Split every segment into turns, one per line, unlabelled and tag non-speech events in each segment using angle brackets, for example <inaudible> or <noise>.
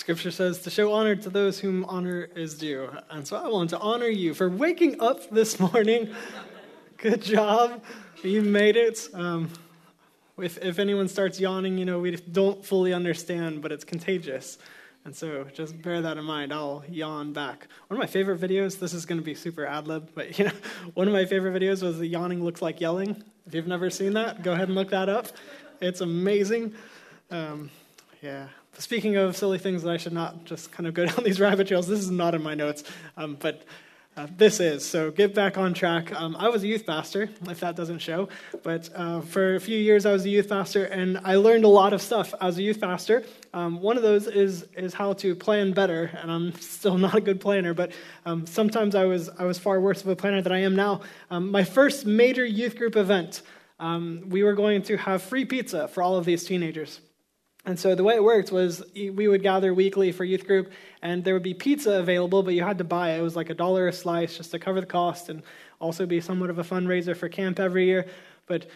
Scripture says to show honor to those whom honor is due. And so I want to honor you for waking up this morning. <laughs> Good job. You made it. Um, if, if anyone starts yawning, you know, we don't fully understand, but it's contagious. And so just bear that in mind. I'll yawn back. One of my favorite videos, this is going to be super ad lib, but <laughs> you know, one of my favorite videos was the yawning looks like yelling. If you've never seen that, go ahead and look that up. It's amazing. Um, yeah. Speaking of silly things that I should not just kind of go <laughs> down these rabbit trails, this is not in my notes, um, but uh, this is. So get back on track. Um, I was a youth pastor, if that doesn't show, but uh, for a few years I was a youth pastor, and I learned a lot of stuff as a youth pastor. Um, one of those is is how to plan better, and I'm still <laughs> not a good planner, but um, sometimes I was I was far worse of a planner than I am now. Um, my first major youth group event, um, we were going to have free pizza for all of these teenagers. And so the way it worked was we would gather weekly for youth group, and there would be pizza available, but you had to buy it. It was like a dollar a slice just to cover the cost and also be somewhat of a fundraiser for camp every year. But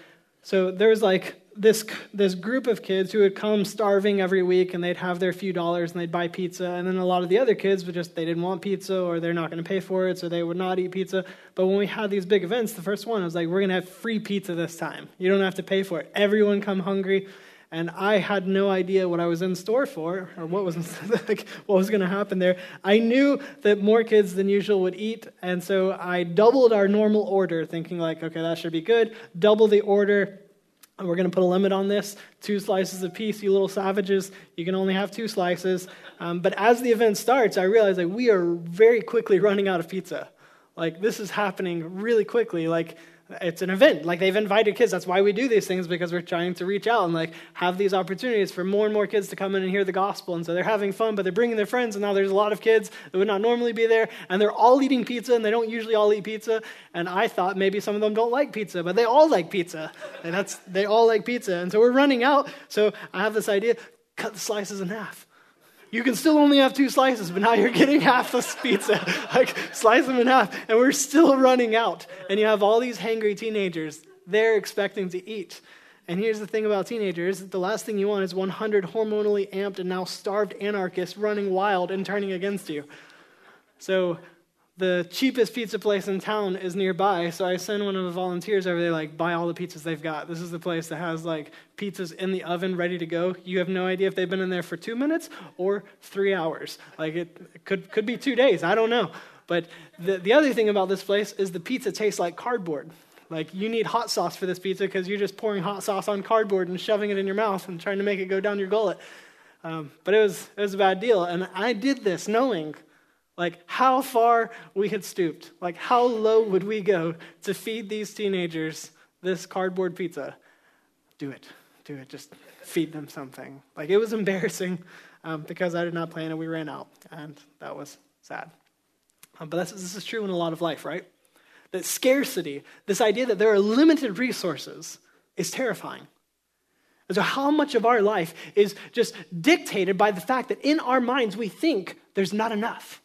so there was like this this group of kids who would come starving every week, and they'd have their few dollars and they'd buy pizza. And then a lot of the other kids would just they didn't want pizza or they're not going to pay for it, so they would not eat pizza. But when we had these big events, the first one I was like, we're going to have free pizza this time. You don't have to pay for it. Everyone come hungry and I had no idea what I was in store for or what was <laughs> like, what was going to happen there. I knew that more kids than usual would eat, and so I doubled our normal order, thinking like, okay, that should be good. Double the order. And we're going to put a limit on this two slices apiece, you little savages. You can only have two slices. Um, but as the event starts, I realize that we are very quickly running out of pizza. Like, this is happening really quickly. Like, it's an event. Like they've invited kids. That's why we do these things because we're trying to reach out and like have these opportunities for more and more kids to come in and hear the gospel. And so they're having fun but they're bringing their friends and now there's a lot of kids that would not normally be there and they're all eating pizza and they don't usually all eat pizza. And i thought maybe some of them don't like pizza but they all like pizza. And that's they all like pizza. And so we're running out. So i have this idea cut the slices in half you can still only have two slices, but now you're getting half the pizza. <laughs> like, slice them in half. And we're still running out. And you have all these hangry teenagers. They're expecting to eat. And here's the thing about teenagers the last thing you want is 100 hormonally amped and now starved anarchists running wild and turning against you. So the cheapest pizza place in town is nearby, so I send one of the volunteers over there, like, buy all the pizzas they've got. This is the place that has, like, pizzas in the oven ready to go. You have no idea if they've been in there for two minutes or three hours. Like, it, could, could be two days. I don't know. But the, the other thing about this place is the pizza tastes like cardboard. Like, you need hot sauce for this pizza because you're just pouring hot sauce on cardboard and shoving it in your mouth and trying to make it go down your gullet. Um, but it was, it was a bad deal. And I did this knowing like, how far we had stooped. Like, how low would we go to feed these teenagers this cardboard pizza? Do it. Do it. Just feed them something. Like, it was embarrassing um, because I did not plan and we ran out. And that was sad. Um, but this is true in a lot of life, right? That scarcity, this idea that there are limited resources, is terrifying. And so, how much of our life is just dictated by the fact that in our minds we think there's not enough?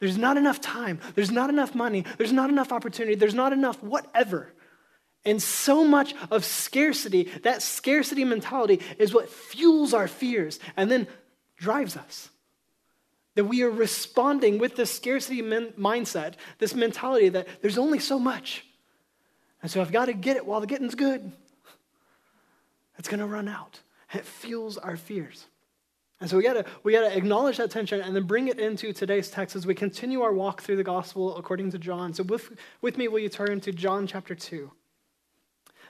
There's not enough time. There's not enough money. There's not enough opportunity. There's not enough whatever. And so much of scarcity, that scarcity mentality, is what fuels our fears and then drives us. That we are responding with this scarcity men- mindset, this mentality that there's only so much. And so I've got to get it while the getting's good. It's going to run out. It fuels our fears. And so we gotta we gotta acknowledge that tension and then bring it into today's text as we continue our walk through the gospel according to John. So with, with me, will you turn to John chapter two?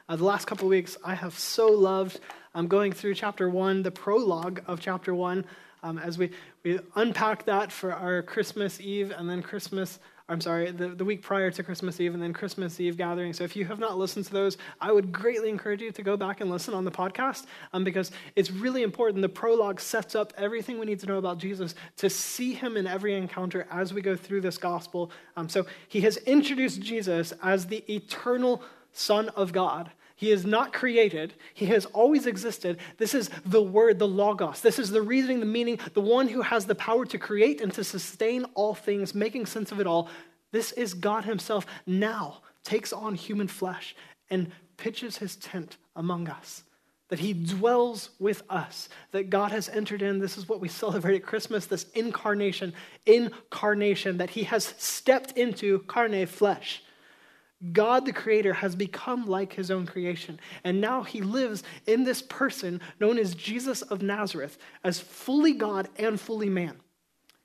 Uh, the last couple weeks, I have so loved um, going through chapter one, the prologue of chapter one, um, as we, we unpack that for our Christmas Eve and then Christmas I'm sorry, the, the week prior to Christmas Eve and then Christmas Eve gathering. So if you have not listened to those, I would greatly encourage you to go back and listen on the podcast um, because it's really important. The prologue sets up everything we need to know about Jesus to see him in every encounter as we go through this gospel. Um, so he has introduced Jesus as the eternal Son of God. He is not created. He has always existed. This is the word, the logos. This is the reasoning, the meaning, the one who has the power to create and to sustain all things, making sense of it all. This is God Himself now, takes on human flesh and pitches His tent among us that he dwells with us, that God has entered in. This is what we celebrate at Christmas this incarnation, incarnation, that he has stepped into carne, flesh. God the Creator has become like his own creation. And now he lives in this person known as Jesus of Nazareth as fully God and fully man.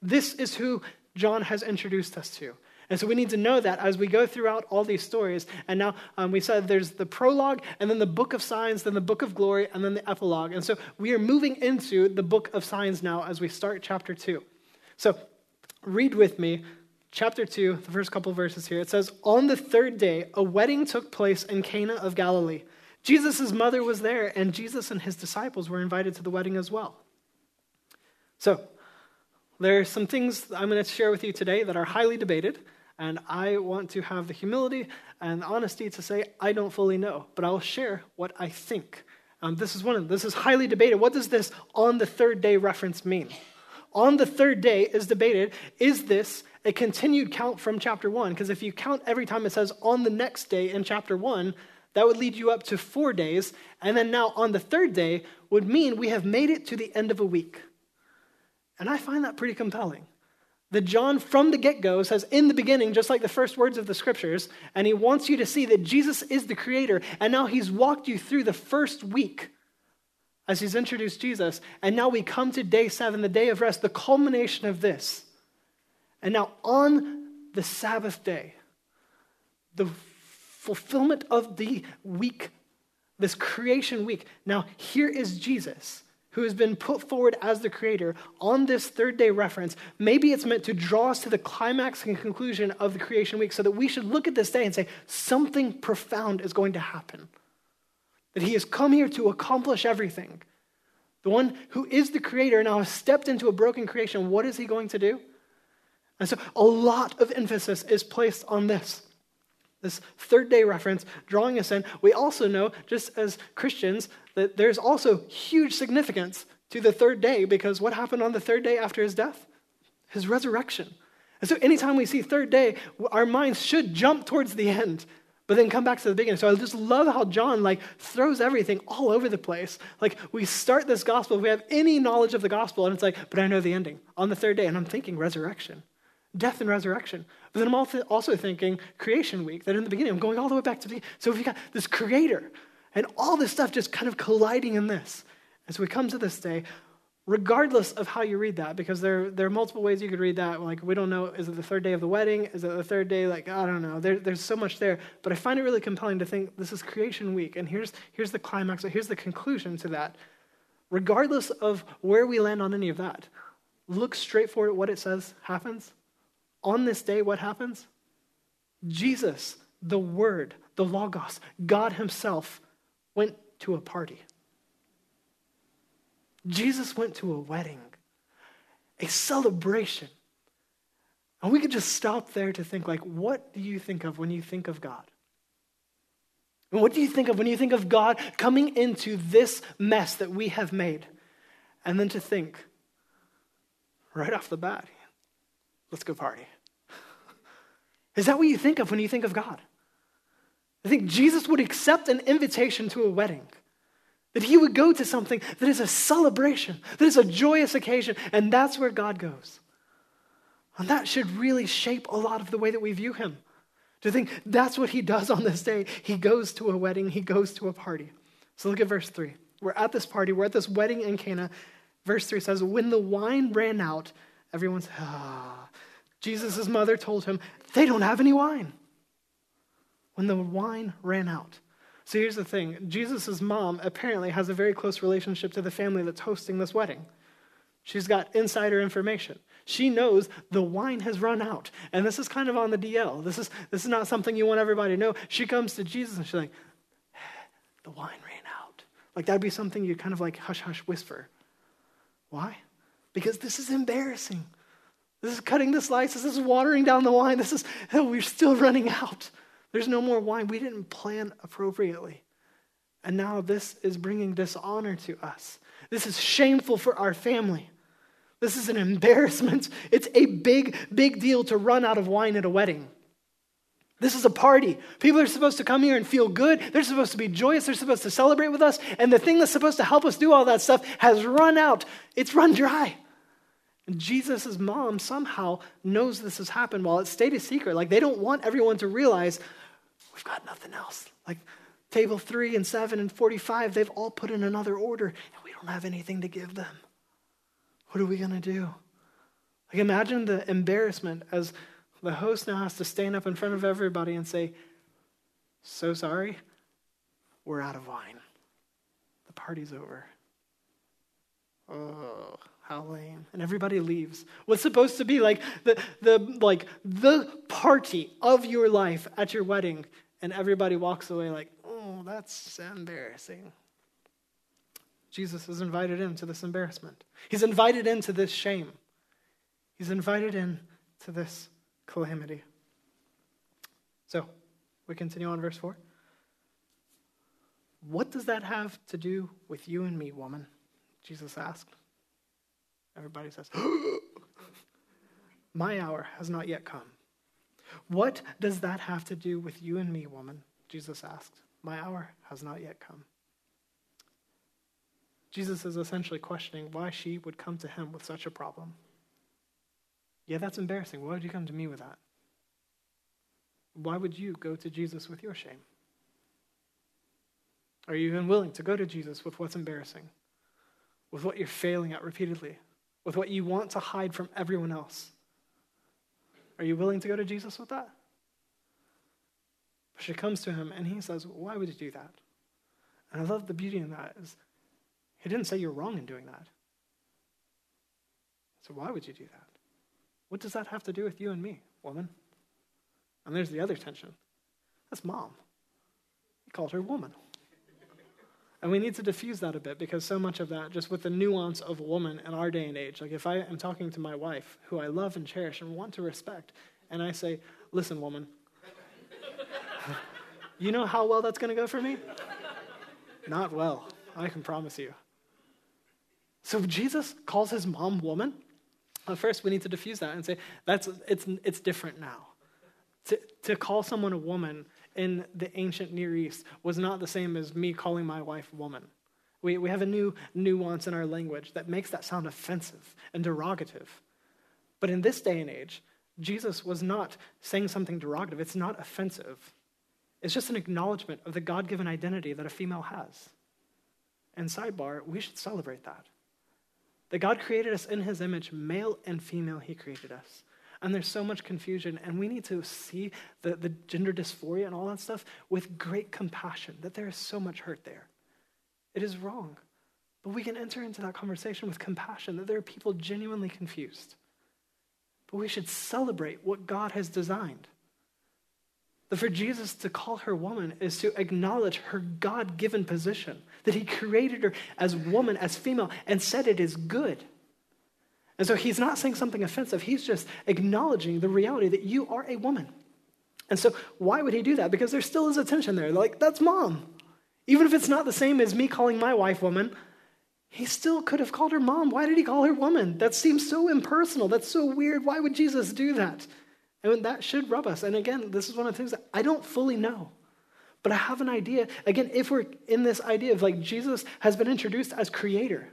This is who John has introduced us to. And so we need to know that as we go throughout all these stories. And now um, we said there's the prologue, and then the book of signs, then the book of glory, and then the epilogue. And so we are moving into the book of signs now as we start chapter 2. So read with me chapter 2, the first couple verses here. It says, On the third day, a wedding took place in Cana of Galilee. Jesus' mother was there, and Jesus and his disciples were invited to the wedding as well. So, there are some things I'm going to share with you today that are highly debated. And I want to have the humility and honesty to say, I don't fully know, but I'll share what I think. Um, this is one of them. This is highly debated. What does this on the third day reference mean? On the third day is debated. Is this a continued count from chapter one? Because if you count every time it says on the next day in chapter one, that would lead you up to four days. And then now on the third day would mean we have made it to the end of a week. And I find that pretty compelling that John from the get go says, in the beginning, just like the first words of the scriptures, and he wants you to see that Jesus is the creator. And now he's walked you through the first week as he's introduced Jesus. And now we come to day seven, the day of rest, the culmination of this. And now on the Sabbath day, the fulfillment of the week, this creation week. Now, here is Jesus who has been put forward as the creator on this third day reference, maybe it's meant to draw us to the climax and conclusion of the creation week so that we should look at this day and say, something profound is going to happen. That he has come here to accomplish everything. The one who is the creator now has stepped into a broken creation. What is he going to do? And so a lot of emphasis is placed on this. This third day reference drawing us in. We also know, just as Christians, that there's also huge significance to the third day because what happened on the third day after his death? His resurrection. And so anytime we see third day, our minds should jump towards the end, but then come back to the beginning. So I just love how John like throws everything all over the place. Like we start this gospel, if we have any knowledge of the gospel, and it's like, but I know the ending on the third day, and I'm thinking resurrection death and resurrection. But then I'm also thinking creation week, that in the beginning, I'm going all the way back to the So we've got this creator and all this stuff just kind of colliding in this. As we come to this day, regardless of how you read that, because there, there are multiple ways you could read that. Like, we don't know, is it the third day of the wedding? Is it the third day? Like, I don't know. There, there's so much there. But I find it really compelling to think this is creation week. And here's, here's the climax, or here's the conclusion to that. Regardless of where we land on any of that, look straight forward at what it says happens on this day, what happens? Jesus, the Word, the Logos, God Himself, went to a party. Jesus went to a wedding, a celebration. And we could just stop there to think, like, what do you think of when you think of God? And what do you think of when you think of God coming into this mess that we have made? And then to think, right off the bat, let's go party. Is that what you think of when you think of God? I think Jesus would accept an invitation to a wedding. That he would go to something that is a celebration, that is a joyous occasion, and that's where God goes. And that should really shape a lot of the way that we view him. To think that's what he does on this day. He goes to a wedding, he goes to a party. So look at verse 3. We're at this party, we're at this wedding in Cana. Verse 3 says, When the wine ran out, everyone's, ah. Jesus' mother told him, They don't have any wine. When the wine ran out. So here's the thing Jesus' mom apparently has a very close relationship to the family that's hosting this wedding. She's got insider information. She knows the wine has run out. And this is kind of on the DL. This is, this is not something you want everybody to know. She comes to Jesus and she's like, the wine ran out. Like that'd be something you kind of like hush hush whisper. Why? Because this is embarrassing. This is cutting the slices. This is watering down the wine. This is, oh, we're still running out. There's no more wine. We didn't plan appropriately. And now this is bringing dishonor to us. This is shameful for our family. This is an embarrassment. It's a big, big deal to run out of wine at a wedding. This is a party. People are supposed to come here and feel good. They're supposed to be joyous. They're supposed to celebrate with us. And the thing that's supposed to help us do all that stuff has run out. It's run dry. Jesus' mom somehow knows this has happened while it stayed a secret. Like they don't want everyone to realize we've got nothing else. Like table three and seven and 45, they've all put in another order and we don't have anything to give them. What are we going to do? Like imagine the embarrassment as the host now has to stand up in front of everybody and say, So sorry, we're out of wine. The party's over. Oh, how lame. And everybody leaves. What's supposed to be like the, the like the party of your life at your wedding, and everybody walks away like, oh, that's embarrassing. Jesus is invited into this embarrassment. He's invited into this shame. He's invited into this calamity. So, we continue on verse 4. What does that have to do with you and me, woman? Jesus asked. Everybody says, <gasps> My hour has not yet come. What does that have to do with you and me, woman? Jesus asked. My hour has not yet come. Jesus is essentially questioning why she would come to him with such a problem. Yeah, that's embarrassing. Why would you come to me with that? Why would you go to Jesus with your shame? Are you even willing to go to Jesus with what's embarrassing, with what you're failing at repeatedly, with what you want to hide from everyone else? Are you willing to go to Jesus with that? But she comes to him and he says, Why would you do that? And I love the beauty in that is he didn't say you're wrong in doing that. So why would you do that? What does that have to do with you and me, woman? And there's the other tension. That's mom. He called her woman. And we need to diffuse that a bit because so much of that, just with the nuance of a woman in our day and age, like if I am talking to my wife, who I love and cherish and want to respect, and I say, listen, woman, <laughs> you know how well that's going to go for me? Not well, I can promise you. So Jesus calls his mom woman. At first, we need to diffuse that and say that's it's it's different now. To to call someone a woman in the ancient Near East was not the same as me calling my wife woman. We we have a new nuance in our language that makes that sound offensive and derogative. But in this day and age, Jesus was not saying something derogative. It's not offensive. It's just an acknowledgement of the God given identity that a female has. And sidebar, we should celebrate that. That God created us in his image, male and female, he created us. And there's so much confusion, and we need to see the, the gender dysphoria and all that stuff with great compassion, that there is so much hurt there. It is wrong. But we can enter into that conversation with compassion, that there are people genuinely confused. But we should celebrate what God has designed. That for Jesus to call her woman is to acknowledge her God given position, that he created her as woman, as female, and said it is good. And so he's not saying something offensive, he's just acknowledging the reality that you are a woman. And so why would he do that? Because there still is a tension there. Like, that's mom. Even if it's not the same as me calling my wife woman, he still could have called her mom. Why did he call her woman? That seems so impersonal. That's so weird. Why would Jesus do that? And that should rub us. And again, this is one of the things that I don't fully know. But I have an idea. Again, if we're in this idea of like Jesus has been introduced as creator,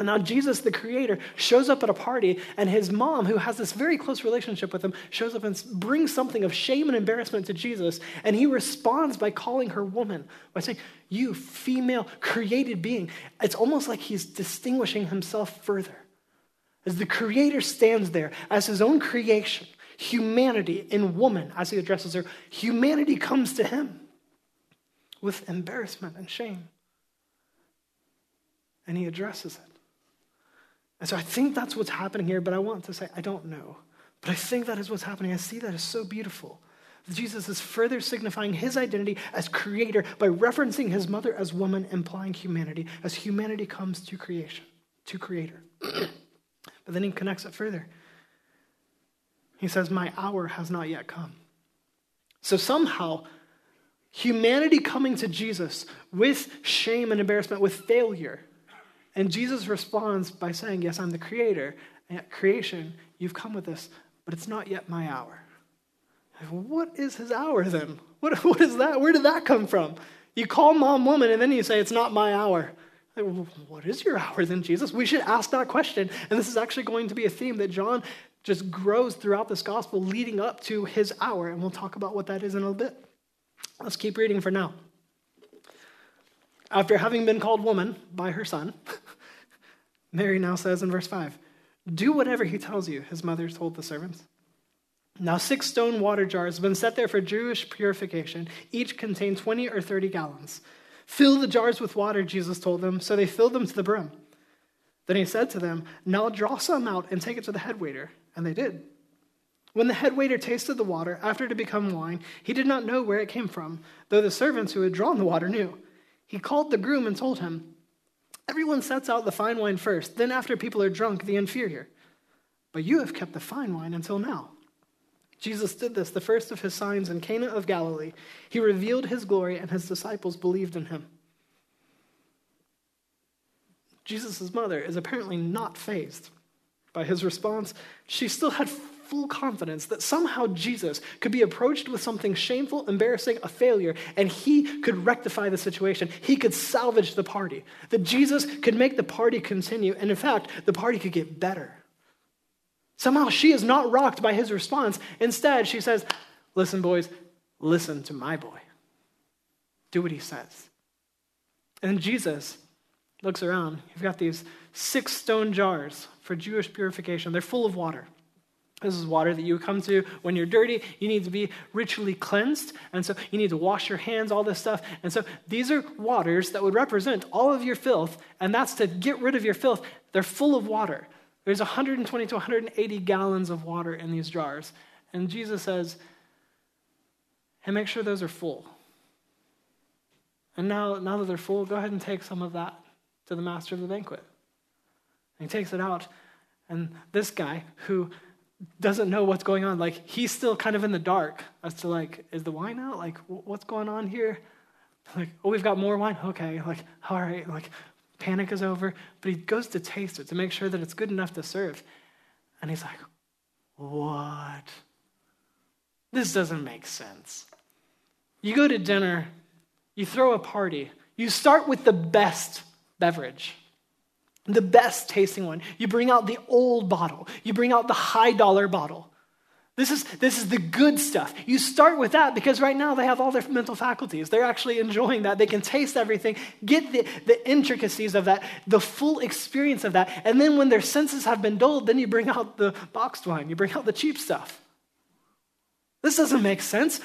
and now Jesus, the creator, shows up at a party, and his mom, who has this very close relationship with him, shows up and brings something of shame and embarrassment to Jesus. And he responds by calling her woman, by saying, You, female, created being. It's almost like he's distinguishing himself further. As the creator stands there as his own creation, humanity in woman as he addresses her, humanity comes to him with embarrassment and shame. And he addresses it. And so I think that's what's happening here, but I want to say, I don't know. But I think that is what's happening. I see that as so beautiful. Jesus is further signifying his identity as creator by referencing his mother as woman, implying humanity, as humanity comes to creation, to creator. <clears throat> but then he connects it further. He says, My hour has not yet come. So somehow, humanity coming to Jesus with shame and embarrassment, with failure. And Jesus responds by saying, Yes, I'm the creator. And at creation, you've come with this, but it's not yet my hour. What is his hour then? What, <laughs> what is that? Where did that come from? You call mom woman and then you say, It's not my hour. What is your hour then, Jesus? We should ask that question. And this is actually going to be a theme that John just grows throughout this gospel leading up to his hour. And we'll talk about what that is in a little bit. Let's keep reading for now. After having been called woman by her son, <laughs> Mary now says in verse 5 Do whatever he tells you, his mother told the servants. Now, six stone water jars have been set there for Jewish purification. Each contain 20 or 30 gallons. Fill the jars with water, Jesus told them, so they filled them to the brim. Then he said to them, Now draw some out and take it to the head waiter. And they did. When the head waiter tasted the water, after it had become wine, he did not know where it came from, though the servants who had drawn the water knew. He called the groom and told him, Everyone sets out the fine wine first, then after people are drunk, the inferior. But you have kept the fine wine until now. Jesus did this, the first of his signs in Cana of Galilee. He revealed his glory, and his disciples believed in him. Jesus' mother is apparently not fazed by his response. She still had full confidence that somehow Jesus could be approached with something shameful, embarrassing, a failure, and he could rectify the situation. He could salvage the party. That Jesus could make the party continue, and in fact, the party could get better. Somehow she is not rocked by his response. Instead, she says, Listen, boys, listen to my boy. Do what he says. And Jesus looks around. You've got these six stone jars for Jewish purification, they're full of water. This is water that you come to when you're dirty. You need to be ritually cleansed. And so you need to wash your hands, all this stuff. And so these are waters that would represent all of your filth. And that's to get rid of your filth. They're full of water. There's 120 to 180 gallons of water in these jars. And Jesus says, Hey, make sure those are full. And now, now that they're full, go ahead and take some of that to the master of the banquet. And he takes it out. And this guy who doesn't know what's going on, like he's still kind of in the dark as to like, is the wine out? Like, what's going on here? Like, oh, we've got more wine? Okay. Like, all right. Like, Panic is over, but he goes to taste it to make sure that it's good enough to serve. And he's like, What? This doesn't make sense. You go to dinner, you throw a party, you start with the best beverage, the best tasting one. You bring out the old bottle, you bring out the high dollar bottle. This is, this is the good stuff. You start with that because right now they have all their mental faculties. They're actually enjoying that. They can taste everything, get the, the intricacies of that, the full experience of that. And then when their senses have been dulled, then you bring out the boxed wine, you bring out the cheap stuff. This doesn't make sense.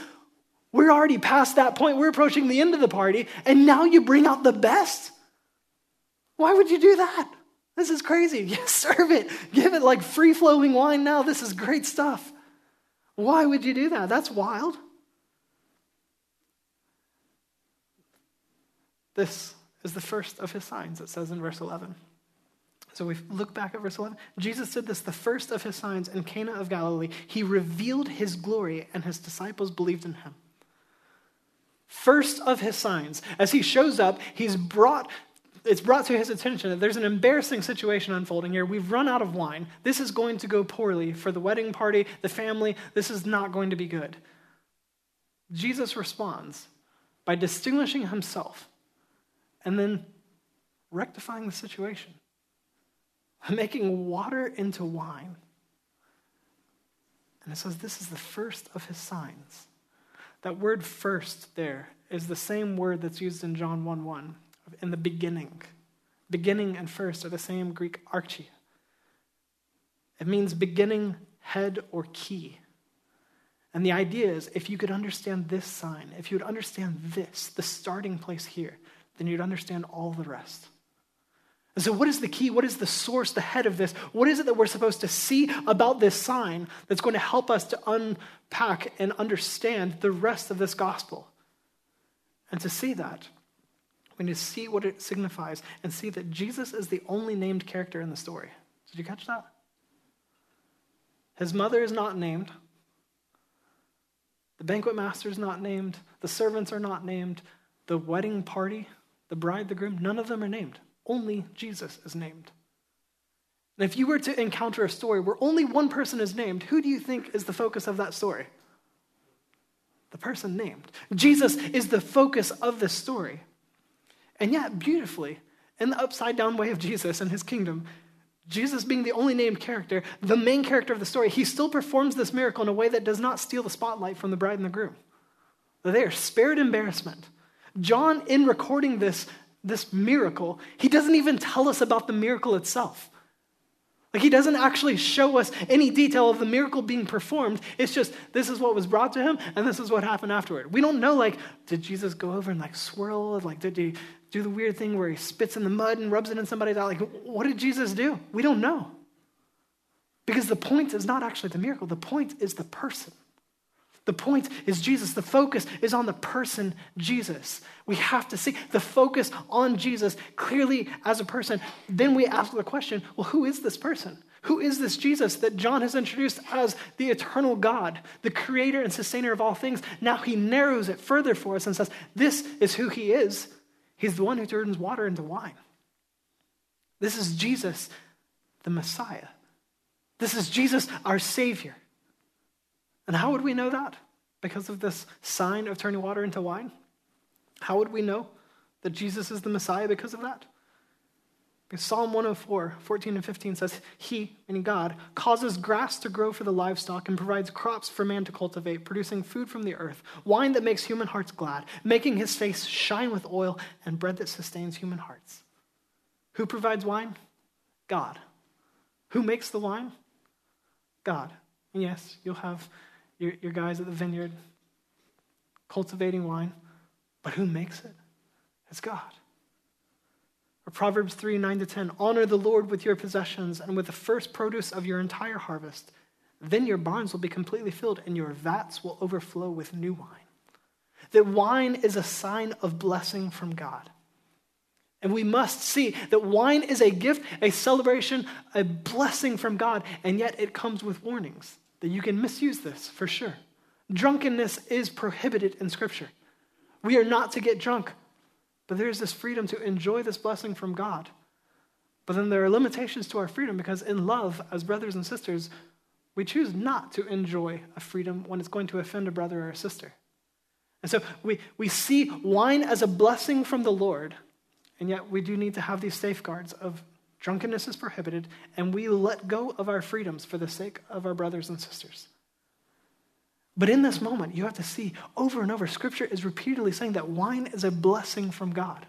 We're already past that point. We're approaching the end of the party, and now you bring out the best. Why would you do that? This is crazy. <laughs> Yes, serve it. Give it like free flowing wine now. This is great stuff. Why would you do that? That's wild. This is the first of his signs, it says in verse 11. So we look back at verse 11. Jesus did this, the first of his signs in Cana of Galilee. He revealed his glory, and his disciples believed in him. First of his signs. As he shows up, he's brought it's brought to his attention that there's an embarrassing situation unfolding here. We've run out of wine. This is going to go poorly for the wedding party, the family. This is not going to be good. Jesus responds by distinguishing himself and then rectifying the situation, making water into wine. And it says this is the first of his signs. That word first there is the same word that's used in John 1 1 in the beginning. Beginning and first are the same Greek arche. It means beginning, head, or key. And the idea is if you could understand this sign, if you would understand this, the starting place here, then you'd understand all the rest. And so, what is the key? What is the source, the head of this? What is it that we're supposed to see about this sign that's going to help us to unpack and understand the rest of this gospel? And to see that, we need to see what it signifies and see that Jesus is the only named character in the story. Did you catch that? His mother is not named. The banquet master is not named. The servants are not named. The wedding party, the bride, the groom, none of them are named. Only Jesus is named. And if you were to encounter a story where only one person is named, who do you think is the focus of that story? the person named. Jesus is the focus of this story. And yet, beautifully, in the upside down way of Jesus and his kingdom, Jesus being the only named character, the main character of the story, he still performs this miracle in a way that does not steal the spotlight from the bride and the groom. They are spared embarrassment. John, in recording this, this miracle, he doesn't even tell us about the miracle itself. Like he doesn't actually show us any detail of the miracle being performed. It's just this is what was brought to him and this is what happened afterward. We don't know like did Jesus go over and like swirl like did he do the weird thing where he spits in the mud and rubs it in somebody's eye like what did Jesus do? We don't know. Because the point is not actually the miracle. The point is the person. The point is Jesus. The focus is on the person Jesus. We have to see the focus on Jesus clearly as a person. Then we ask the question well, who is this person? Who is this Jesus that John has introduced as the eternal God, the creator and sustainer of all things? Now he narrows it further for us and says, This is who he is. He's the one who turns water into wine. This is Jesus, the Messiah. This is Jesus, our Savior. And how would we know that? Because of this sign of turning water into wine? How would we know that Jesus is the Messiah because of that? Because Psalm 104, 14 and 15 says, He, meaning God, causes grass to grow for the livestock and provides crops for man to cultivate, producing food from the earth, wine that makes human hearts glad, making his face shine with oil, and bread that sustains human hearts. Who provides wine? God. Who makes the wine? God. And yes, you'll have your, your guys at the vineyard cultivating wine, but who makes it? It's God. Or Proverbs 3 9 to 10 Honor the Lord with your possessions and with the first produce of your entire harvest. Then your barns will be completely filled and your vats will overflow with new wine. That wine is a sign of blessing from God. And we must see that wine is a gift, a celebration, a blessing from God, and yet it comes with warnings that you can misuse this for sure. Drunkenness is prohibited in Scripture. We are not to get drunk, but there's this freedom to enjoy this blessing from God. But then there are limitations to our freedom because in love, as brothers and sisters, we choose not to enjoy a freedom when it's going to offend a brother or a sister. And so we, we see wine as a blessing from the Lord, and yet we do need to have these safeguards of Drunkenness is prohibited, and we let go of our freedoms for the sake of our brothers and sisters. But in this moment, you have to see over and over, Scripture is repeatedly saying that wine is a blessing from God.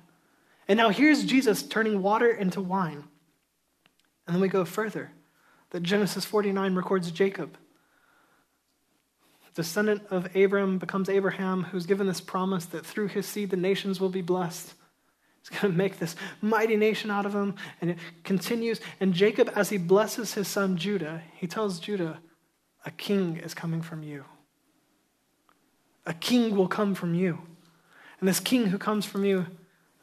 And now here's Jesus turning water into wine. And then we go further that Genesis 49 records Jacob. Descendant of Abram becomes Abraham, who's given this promise that through his seed the nations will be blessed. He's going to make this mighty nation out of him. And it continues. And Jacob, as he blesses his son Judah, he tells Judah, A king is coming from you. A king will come from you. And this king who comes from you,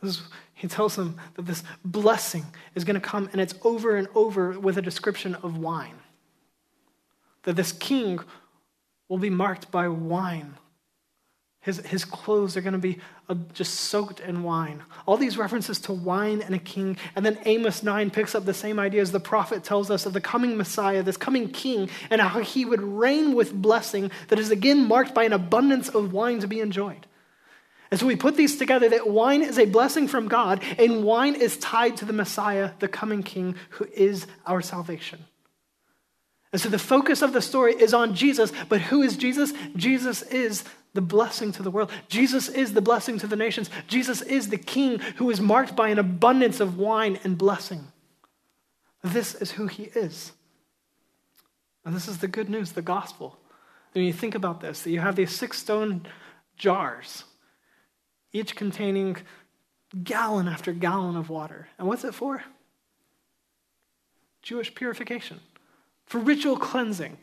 is, he tells him that this blessing is going to come, and it's over and over with a description of wine. That this king will be marked by wine his, his clothes are going to be uh, just soaked in wine. All these references to wine and a king. And then Amos 9 picks up the same idea as the prophet tells us of the coming Messiah, this coming king, and how he would reign with blessing that is again marked by an abundance of wine to be enjoyed. And so we put these together that wine is a blessing from God, and wine is tied to the Messiah, the coming king, who is our salvation. And so the focus of the story is on Jesus, but who is Jesus? Jesus is the blessing to the world. Jesus is the blessing to the nations. Jesus is the king who is marked by an abundance of wine and blessing. This is who he is. And this is the good news, the gospel. When you think about this, that you have these six stone jars, each containing gallon after gallon of water. And what's it for? Jewish purification, for ritual cleansing,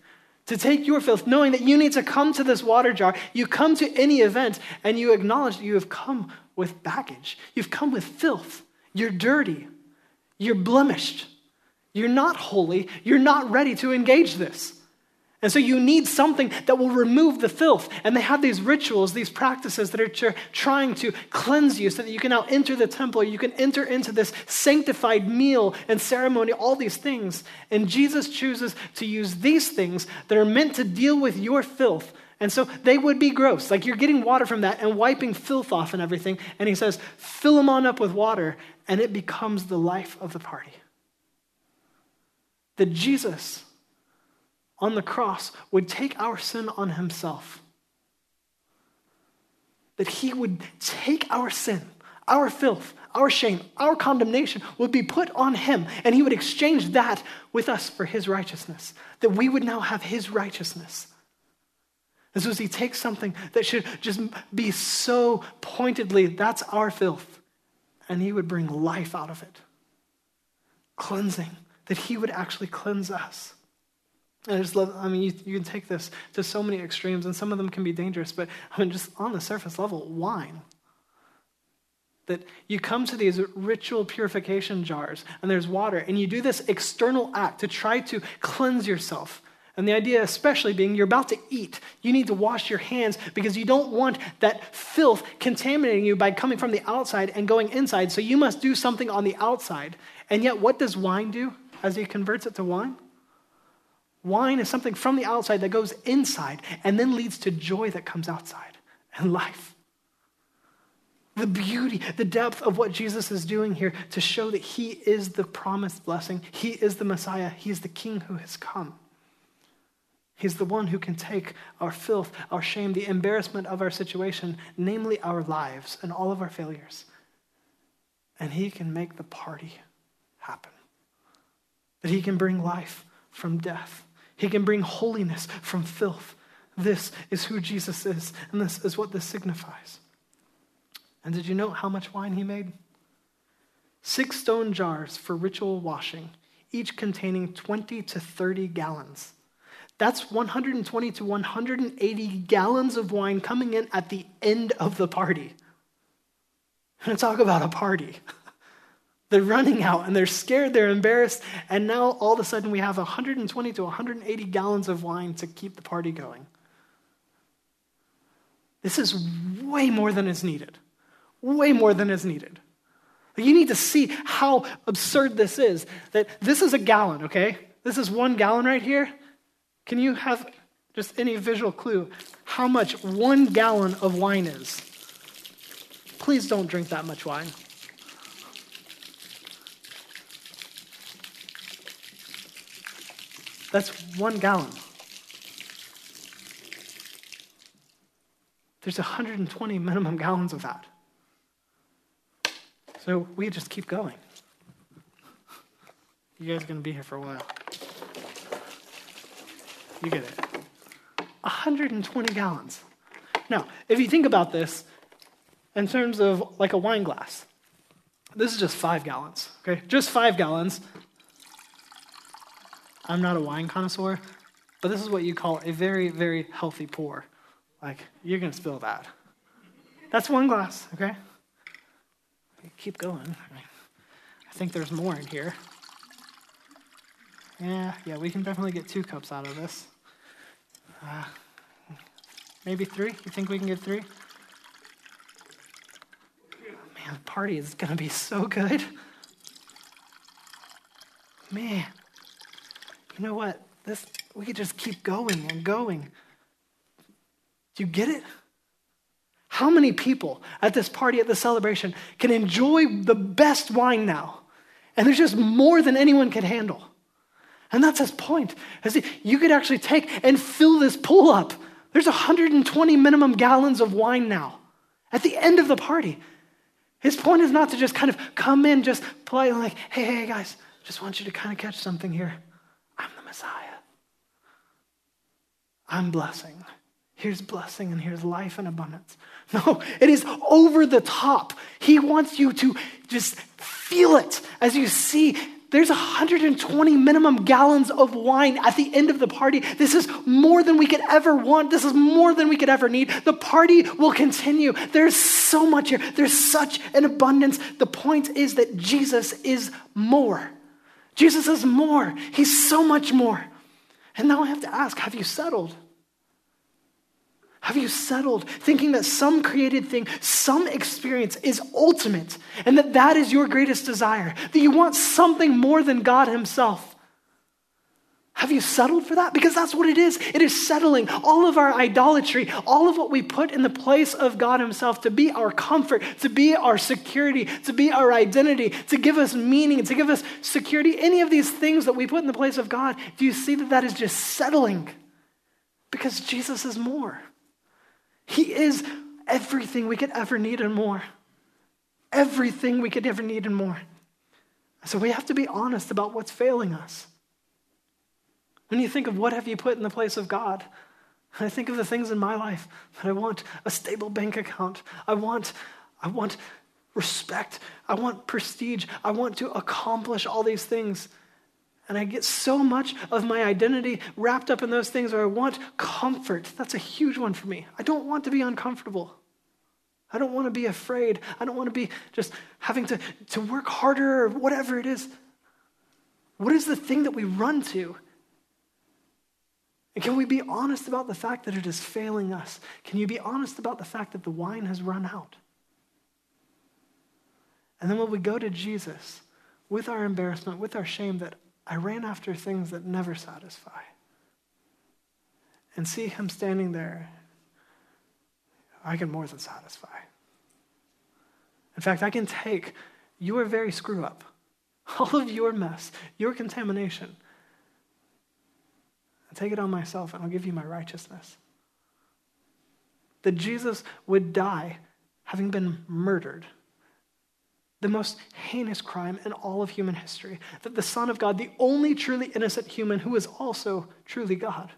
to take your filth, knowing that you need to come to this water jar. You come to any event and you acknowledge that you have come with baggage. You've come with filth. You're dirty. You're blemished. You're not holy. You're not ready to engage this. And so you need something that will remove the filth. And they have these rituals, these practices that are trying to cleanse you so that you can now enter the temple. You can enter into this sanctified meal and ceremony, all these things. And Jesus chooses to use these things that are meant to deal with your filth And so they would be gross. Like you're getting water from that and wiping filth off and everything. And he says, fill them on up with water, and it becomes the life of the party. That Jesus on the cross would take our sin on himself. That he would take our sin, our filth, our shame, our condemnation would be put on him, and he would exchange that with us for his righteousness. That we would now have his righteousness. And so as he takes something that should just be so pointedly, that's our filth, and he would bring life out of it. Cleansing, that he would actually cleanse us. I just love, I mean, you, you can take this to so many extremes, and some of them can be dangerous, but I mean, just on the surface level, wine. That you come to these ritual purification jars, and there's water, and you do this external act to try to cleanse yourself. And the idea, especially, being you're about to eat. You need to wash your hands because you don't want that filth contaminating you by coming from the outside and going inside. So you must do something on the outside. And yet, what does wine do as he converts it to wine? Wine is something from the outside that goes inside and then leads to joy that comes outside and life. The beauty, the depth of what Jesus is doing here to show that he is the promised blessing. He is the Messiah. He is the King who has come. He's the one who can take our filth, our shame, the embarrassment of our situation, namely our lives and all of our failures, and he can make the party happen. That he can bring life from death he can bring holiness from filth. This is who Jesus is, and this is what this signifies. And did you know how much wine he made? Six stone jars for ritual washing, each containing 20 to 30 gallons. That's 120 to 180 gallons of wine coming in at the end of the party. And talk about a party. <laughs> They're running out and they're scared, they're embarrassed, and now all of a sudden we have 120 to 180 gallons of wine to keep the party going. This is way more than is needed. Way more than is needed. You need to see how absurd this is. That this is a gallon, okay? This is one gallon right here. Can you have just any visual clue how much one gallon of wine is? Please don't drink that much wine. That's one gallon. There's 120 minimum gallons of that. So we just keep going. You guys are going to be here for a while. You get it. 120 gallons. Now, if you think about this in terms of like a wine glass, this is just five gallons, okay? Just five gallons. I'm not a wine connoisseur, but this is what you call a very, very healthy pour. Like, you're going to spill that. That's one glass, okay? Keep going. I think there's more in here. Yeah, yeah, we can definitely get two cups out of this. Uh, maybe three? You think we can get three? Man, the party is going to be so good. Man you know what? This we could just keep going and going. Do you get it? How many people at this party, at this celebration, can enjoy the best wine now? And there's just more than anyone can handle. And that's his point. Is you could actually take and fill this pool up. There's 120 minimum gallons of wine now at the end of the party. His point is not to just kind of come in, just politely like, hey, hey, guys, just want you to kind of catch something here. Messiah. I'm blessing. Here's blessing and here's life and abundance. <laughs> No, it is over the top. He wants you to just feel it as you see there's 120 minimum gallons of wine at the end of the party. This is more than we could ever want. This is more than we could ever need. The party will continue. There's so much here. There's such an abundance. The point is that Jesus is more. Jesus is more. He's so much more. And now I have to ask have you settled? Have you settled thinking that some created thing, some experience is ultimate and that that is your greatest desire? That you want something more than God Himself? Have you settled for that? Because that's what it is. It is settling all of our idolatry, all of what we put in the place of God Himself to be our comfort, to be our security, to be our identity, to give us meaning, to give us security. Any of these things that we put in the place of God, do you see that that is just settling? Because Jesus is more. He is everything we could ever need and more. Everything we could ever need and more. So we have to be honest about what's failing us. When you think of what have you put in the place of God, I think of the things in my life that I want a stable bank account. I want, I want respect. I want prestige. I want to accomplish all these things. And I get so much of my identity wrapped up in those things, or I want comfort. That's a huge one for me. I don't want to be uncomfortable. I don't want to be afraid. I don't want to be just having to, to work harder or whatever it is. What is the thing that we run to? And can we be honest about the fact that it is failing us? Can you be honest about the fact that the wine has run out? And then when we go to Jesus with our embarrassment, with our shame, that I ran after things that never satisfy, and see him standing there, I can more than satisfy. In fact, I can take your very screw up, <laughs> all of your mess, your contamination, and take it on myself, and I'll give you my righteousness. That Jesus would die having been murdered. The most heinous crime in all of human history. That the Son of God, the only truly innocent human who is also truly God,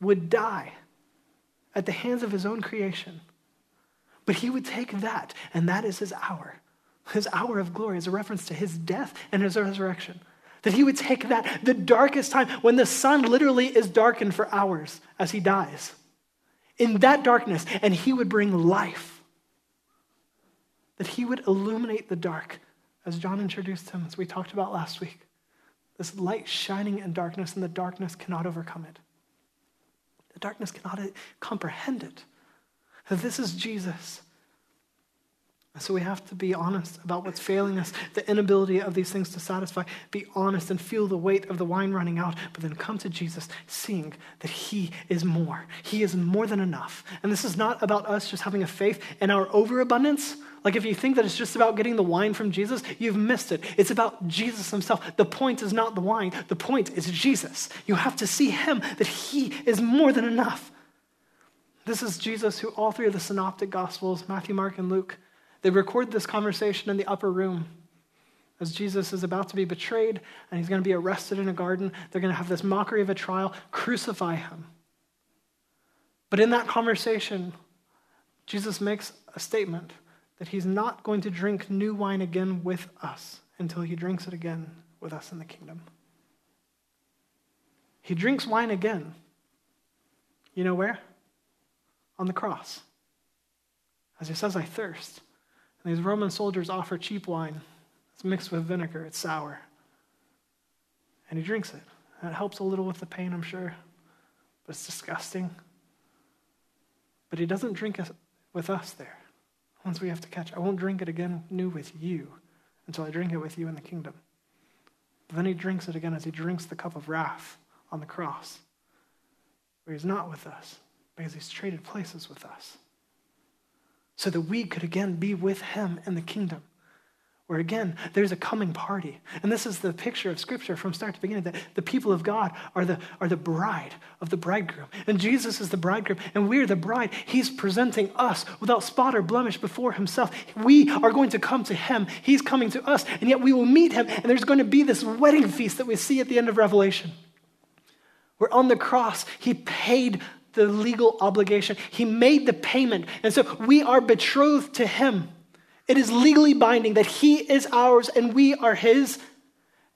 would die at the hands of his own creation. But he would take that, and that is his hour. His hour of glory is a reference to his death and his resurrection. That he would take that, the darkest time, when the sun literally is darkened for hours as he dies, in that darkness, and he would bring life. That he would illuminate the dark, as John introduced him, as we talked about last week. This light shining in darkness, and the darkness cannot overcome it. The darkness cannot comprehend it. That this is Jesus so we have to be honest about what's failing us, the inability of these things to satisfy. Be honest and feel the weight of the wine running out, but then come to Jesus seeing that He is more. He is more than enough. And this is not about us just having a faith in our overabundance. Like if you think that it's just about getting the wine from Jesus, you've missed it. It's about Jesus Himself. The point is not the wine, the point is Jesus. You have to see Him, that He is more than enough. This is Jesus who all three of the synoptic gospels, Matthew, Mark, and Luke, they record this conversation in the upper room as Jesus is about to be betrayed and he's going to be arrested in a garden. They're going to have this mockery of a trial, crucify him. But in that conversation, Jesus makes a statement that he's not going to drink new wine again with us until he drinks it again with us in the kingdom. He drinks wine again. You know where? On the cross. As he says, I thirst. And these Roman soldiers offer cheap wine. It's mixed with vinegar, it's sour. And he drinks it. And it helps a little with the pain, I'm sure, but it's disgusting. But he doesn't drink it with us there. Once we have to catch, I won't drink it again new with you until I drink it with you in the kingdom. But then he drinks it again as he drinks the cup of wrath on the cross, where he's not with us because he's traded places with us so that we could again be with him in the kingdom. Where again, there's a coming party. And this is the picture of Scripture from start to beginning that the people of God are the, are the bride of the bridegroom. And Jesus is the bridegroom, and we're the bride. He's presenting us without spot or blemish before Himself. We are going to come to Him, He's coming to us, and yet we will meet Him, and there's going to be this wedding feast that we see at the end of Revelation. Where on the cross, He paid the legal obligation. He made the payment. And so we are betrothed to him. It is legally binding that he is ours and we are his.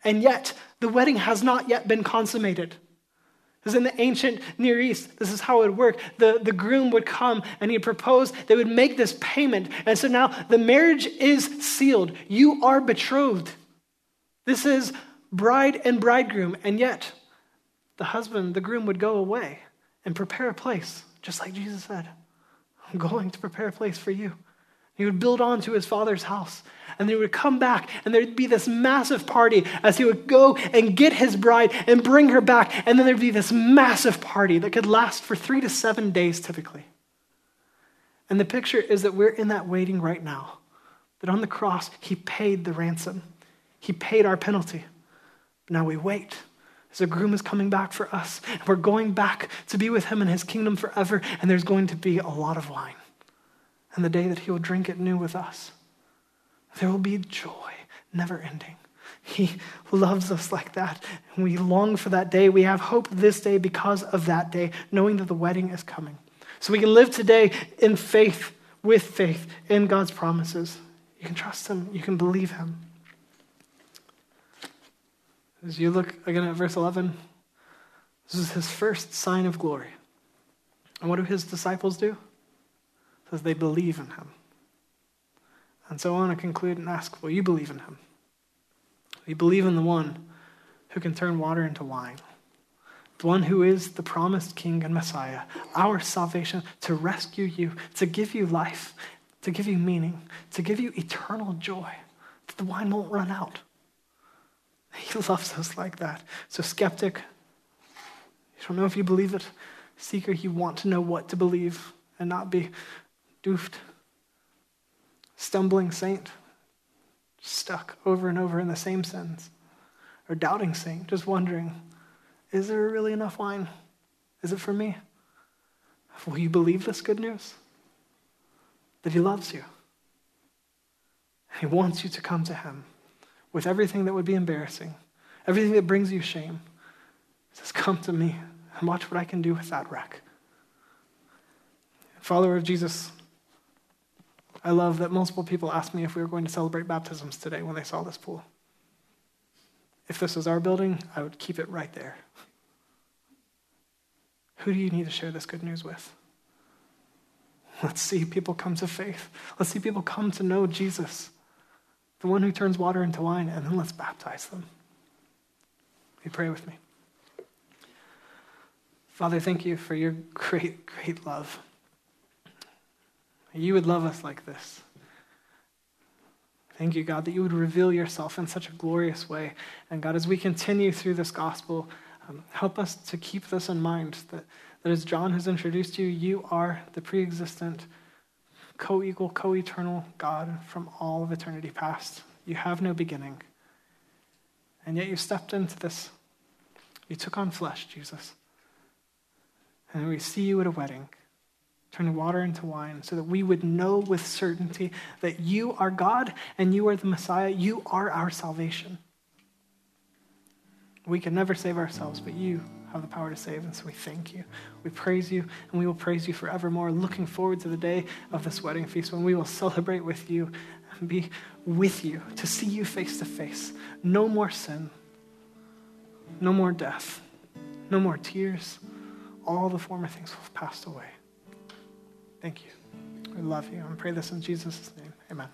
And yet, the wedding has not yet been consummated. Because in the ancient Near East, this is how it would work. The, the groom would come and he'd propose, they would make this payment. And so now the marriage is sealed. You are betrothed. This is bride and bridegroom. And yet, the husband, the groom, would go away and prepare a place, just like Jesus said. I'm going to prepare a place for you. He would build on to his father's house. And then he would come back, and there'd be this massive party as he would go and get his bride and bring her back. And then there'd be this massive party that could last for three to seven days typically. And the picture is that we're in that waiting right now. That on the cross, he paid the ransom, he paid our penalty. Now we wait. A groom is coming back for us, and we're going back to be with him in his kingdom forever, and there's going to be a lot of wine. And the day that he will drink it new with us, there will be joy, never ending. He loves us like that. And we long for that day. We have hope this day because of that day, knowing that the wedding is coming. So we can live today in faith, with faith, in God's promises. You can trust Him, you can believe Him. As you look again at verse 11, this is his first sign of glory. And what do his disciples do? It says they believe in him. And so I want to conclude and ask will you believe in him? You believe in the one who can turn water into wine? The one who is the promised King and Messiah, our salvation, to rescue you, to give you life, to give you meaning, to give you eternal joy, that the wine won't run out. <laughs> He loves us like that. So, skeptic, you don't know if you believe it. Seeker, you want to know what to believe and not be doofed. Stumbling saint, stuck over and over in the same sins. Or doubting saint, just wondering, is there really enough wine? Is it for me? Will you believe this good news? That he loves you. He wants you to come to him with everything that would be embarrassing, everything that brings you shame. He says, Come to me and watch what I can do with that wreck. Follower of Jesus, I love that multiple people asked me if we were going to celebrate baptisms today when they saw this pool. If this was our building, I would keep it right there. Who do you need to share this good news with? Let's see people come to faith. Let's see people come to know Jesus the one who turns water into wine, and then let's baptize them. You pray with me. Father, thank you for your great, great love. You would love us like this. Thank you, God, that you would reveal yourself in such a glorious way. And God, as we continue through this gospel, um, help us to keep this in mind that, that as John has introduced you, you are the pre existent co equal, co eternal God from all of eternity past. You have no beginning. And yet you stepped into this. You took on flesh, Jesus. And we see you at a wedding, turning water into wine, so that we would know with certainty that you are God and you are the Messiah. You are our salvation. We can never save ourselves, but you have the power to save. And so we thank you. We praise you, and we will praise you forevermore. Looking forward to the day of this wedding feast when we will celebrate with you and be with you, to see you face to face. No more sin, no more death, no more tears. All the former things will have passed away. Thank you. We love you. I pray this in Jesus' name. Amen.